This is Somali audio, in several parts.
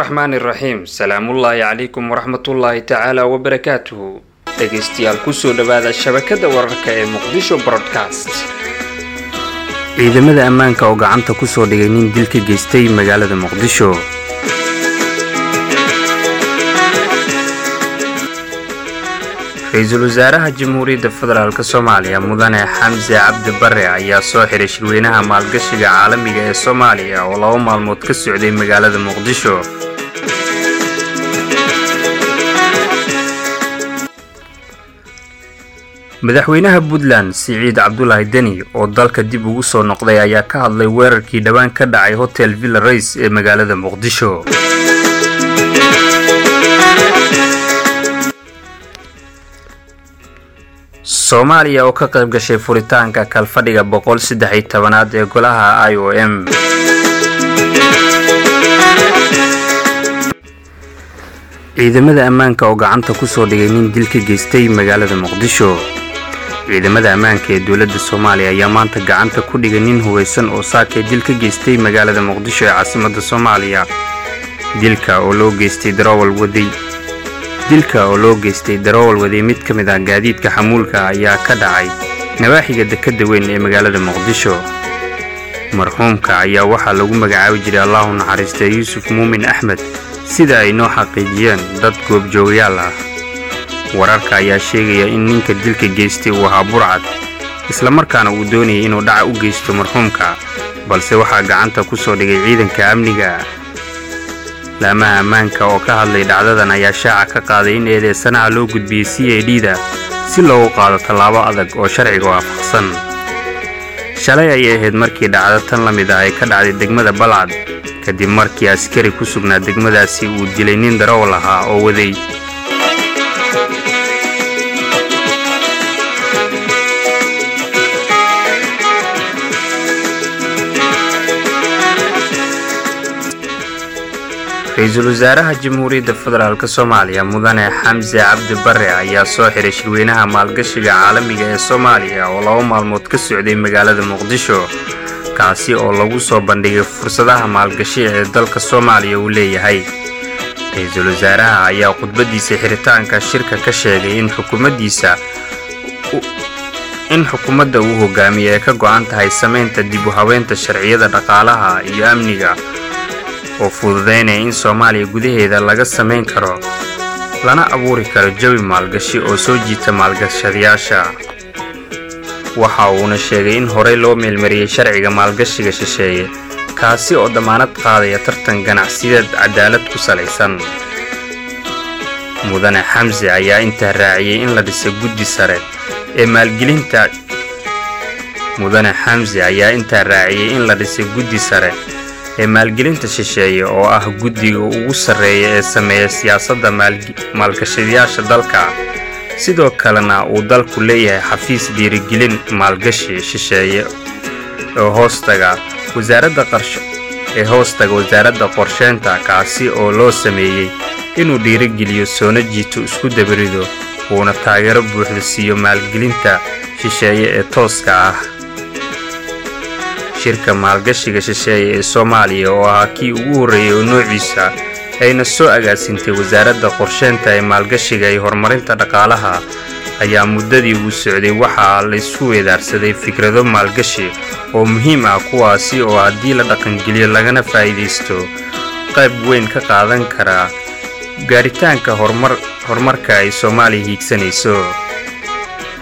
araxmaani iraxiim salaamullaahi calaykum waraxmatullaahi tacaala wabarakaatuhu dhegaystayaal ku soo dhowaada shabakada wararka ee muqdisho broadcast. Ciidamada ammaanka oo gacanta ku soo dhigay nin dil geystay magaalada muqdisho. Ra'iisul wasaaraha jamhuuriyadda federaalk soomaaliya mudane xamse cabdi bare ayaa soo xiray shirweynaha maalgashiga caalamiga ee soomaaliya oo laba maalmood ka socday magaalada muqdisho madaxweynaha puntland siciid cabdulaahi deni oo dalka dib ugu soo noqday ayaa ka hadlay weerarkii dhowaan ka dhacay hotel villa rays ee magaalada muqdisho. Soomaaliya oo ka qayb gashay furitaanka kalfadhiga boqol saddex iyo tobanaad ee golaha i o m. Ciidamada ammaanka oo gacanta ku soo dhigay nin dil ka geystay magaalada muqdisho ciidamada ammaanka ee dowladda soomaaliya ayaa maanta gacanta ku dhigay nin hubaysan oo saakay dil ka geystay magaalada muqdisho ee caasimadda soomaaliya. Dilka oo loo geystay daroowal waday. Dilka oo loo geystay daroowal waday mid ka mid ah gaadiidka xamuulka ayaa ka dhacay nawaaxiga dekadda weyn ee magaalada muqdisho. Marxuumka ayaa waxaa lagu magacaabi jiray allahu naxariistay yuusuf muumin axmed sida ay noo xaqiijiyeen dad goobjoogayaal ah wararka ayaa sheegaya in ninka dilka geystay uu ahaa burcad islamarkaana uu doonayay inuu dhaca u geysto marxuumka balse waxaa gacanta ku soo dhigay ciidanka amniga. Laamaha ammaanka oo ka hadlay dhacdadan ayaa shaaca ka qaaday in eedeysanaha loo gudbiyey c a d da si loogu qaado tallaabo adag oo sharciga waafaqsan. Shalay ayay ahayd markii dhacdo tan la mid ah ay ka dhacday degmada balcad kadib markii askari ku sugnaa degmadaasi uu dilay nin daroowal ahaa oo waday ra'iisul wasaaraha jamhuuriyadda federaalk soomaaliya mudane xamse cabdi bare ayaa soo xiray shirweynaha maalgashiga caalamiga ee soomaaliya oo laba maalmood ka socday magaalada muqdisho kaasi oo lagu soo bandhigay fursadaha maalgashi ee dalka soomaaliya uu leeyahay. Ra'iisul wasaaraha ayaa khudbadiisa xiritaanka shirka ka sheegay in xukuumaddiisa in xukuumadda uu hogaamiye ay ka go'an tahay samaynta dib u habeynta sharciyada dhaqaalaha iyo amniga oo fududaynaya in soomaaliya gudaheeda laga samayn karo lana abuuri karo jawi maalgashi oo soo jiita maalgashadayaasha. Waxa uuna sheegay in horey loo meelmariyey sharciga maalgashiga shisheeye kaasi oo dammaanad qaadaya tartan ganacsiyeed cadaalad ku salaysan. Mudane xamse ayaa intaa raaciyey in la dhisay guddi sare ee maalgelinta. Mudane xamse ayaa intaa raaciyey in la dhisay guddi sare ee maalgelinta shisheeye oo ah guddiga ugu sarreeya ee sameeya siyaasadda maalgashadayaasha dalka. Sidoo kalena uu dalku leeyahay xafiis dhiirigelin maalgashi shisheeye ee hoostaga wasaaradda qarsho ee hoostaga wasaaradda qorsheynta kaasi oo loo sameeyey inuu dhiirigeliyo soona jiito isku dabarido uuna taageero buuxda siiyo maalgelinta shisheeye ee tooska ah shirka maalgashiga shisheeye ee soomaaliya oo ahaa kii ugu horreeyey oo noociisa ayna soo agaasintay wasaaradda qorsheynta ee maalgashiga iyo horumarinta dhaqaalaha ayaa muddadii uu socday waxaa laysku weedaarsaday fikrado maalgashi oo muhiim ah kuwaasi oo haddii la dhaqangeliyo lagana faa'iidaysto qayb weyn ka qaadan karaa gaaritaanka horumarka ay soomaaliya hiigsanayso.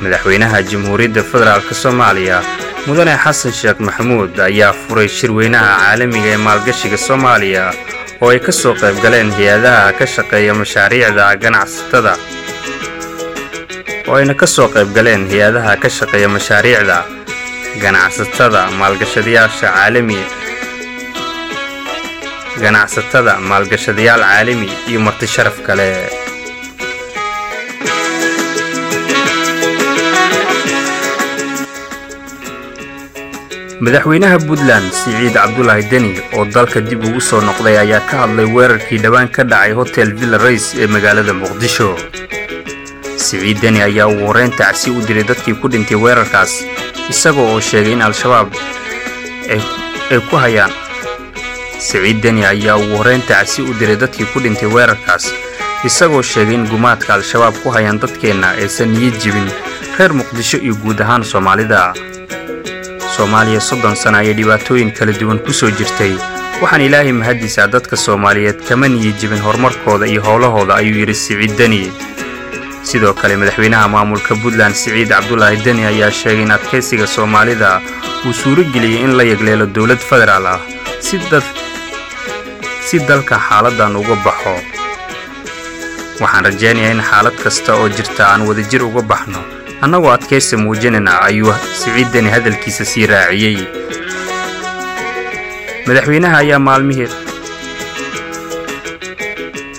Madaxweynaha jamhuuriyadda federaalk soomaaliya mudane xasan sheekh maxamuud ayaa furay shirweynaha caalamiga ee maalgashiga soomaaliya oo ay ka soo qayb galeen hay'adaha ka shaqeeya mashaariicda ganacsatada oo ayna ka soo qayb galeen hay'adaha ka shaqeeya mashaariicda ganacsatada maalgashadayaasha caalami ganacsatada maalgashadayaal caalami iyo marti sharaf kale madaxweynaha puntland siciid cabdulaahi deni oo dalka dib ugu soo noqday ayaa ka hadlay weerarkii dhowaan ka dhacay hotel villa rays ee magaalada muqdisho. Siciid deni ayaa ugu horreyn tacsi u diray dadkii ku dhintay weerarkaas isagoo oo sheegay in al-shabaab ay ku hayaan. Siciid deni ayaa ugu horrayn tacsi u diray dadkii ku dhintay weerarkaas isagoo sheegay in gumaadka al-shabaab ku hayaan dadkeenna aysan niyad jibin reer muqdisho iyo guud ahaan soomaalida soomaaliya soddon sana ayay dhibaatooyin kala duwan ku soo jirtay. Waxaan ilaahay mahaddiisaa dadka soomaaliyeed kama niyad jibin horumarkooda iyo howlahooda ayuu yidhi siciid deni. Sidoo kale madaxweynaha maamulka puntland siciid cabdulaahi deni ayaa sheegay in adkaysiga soomaalida uu suuro geliyey in la yegleelo dowlad federaal ah si dalka xaaladdan uga baxo. Waxaan rajaynayaa in xaalad kasta oo jirta aan wadajir uga baxno annagoo adkaysi muujinayna ayuu siciid deni hadalkiisa sii raaciyey. Madaxweynaha ayaa maalmihii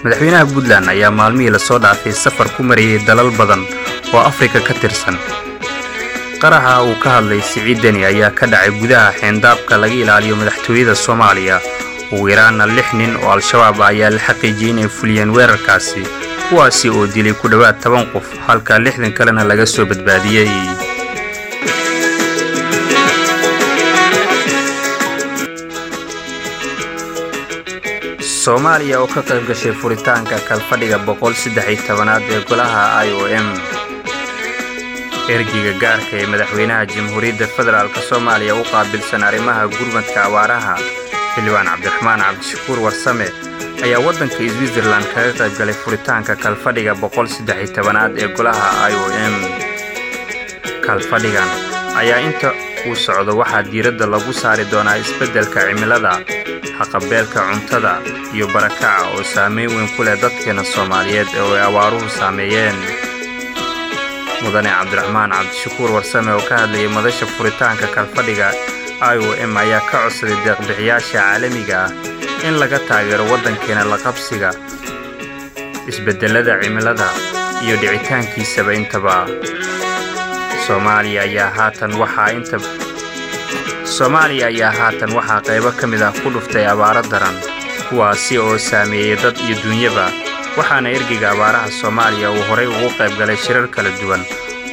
madaxweynaha puntland ayaa maalmihii la soo dhaafay safar ku marayay dalal badan oo afrika ka tirsan. Qaraxa uu ka hadlay siciid deni ayaa ka dhacay gudaha xeendaabka laga ilaaliyo madaxtooyada soomaaliya. Ugu yaraanna lix nin oo al-shabaab ayaa la xaqiijiyey inay fuliyeen weerarkaasi kuwaasi oo dilay ku dhowaad toban qof halka lixdan kalena laga soo badbaadiyey soomaaliya oo ka qayb gashay furitaanka kalfadhiga boqol saddex iyo tobanaad ee golaha i o m. Ergiga gaarka ee madaxweynaha jamhuuriyadda federaalk soomaaliya u qaabilsan arrimaha gurmadka abaaraha xildhibaan cabdiraxmaan cabdishakuur warsame ayaa waddanka switzerlan kaga qayb galay furitaanka kalfadhiga tobanaad ee golaha i o m. Kalfadhigan ayaa inta uu socdo waxaa diiradda lagu saari doonaa isbeddelka cimilada haqabeelka cuntada iyo barakaca oo saamayn weyn ku leh dadkeena soomaaliyeed oo ay abaaruhu saameeyeen. Mudane cabdiraxmaan cabdishakuur warsame oo ka hadlayay madasha furitaanka kalfadhiga i o m ayaa ka codsaday deeqbixiyaasha caalamiga ah in laga taageero waddankeena la qabsiga isbeddellada cimilada iyo dhicitaankiisaba intaba. Soomaaliya ayaa haatan waxaa inta soomaaliya ayaa haatan waxaa qaybo ka mid ah ku dhuftay abaaro daran kuwaasi oo saameeyey dad iyo duunyaba waxaana ergeyga abaaraha soomaaliya uu horay ugu qayb galay shirar kala duwan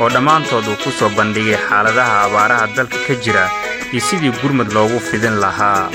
oo dhammaantood uu ku soo bandhigay xaaladaha abaaraha dalka ka jira iyo sidii gurmud loogu fidin lahaa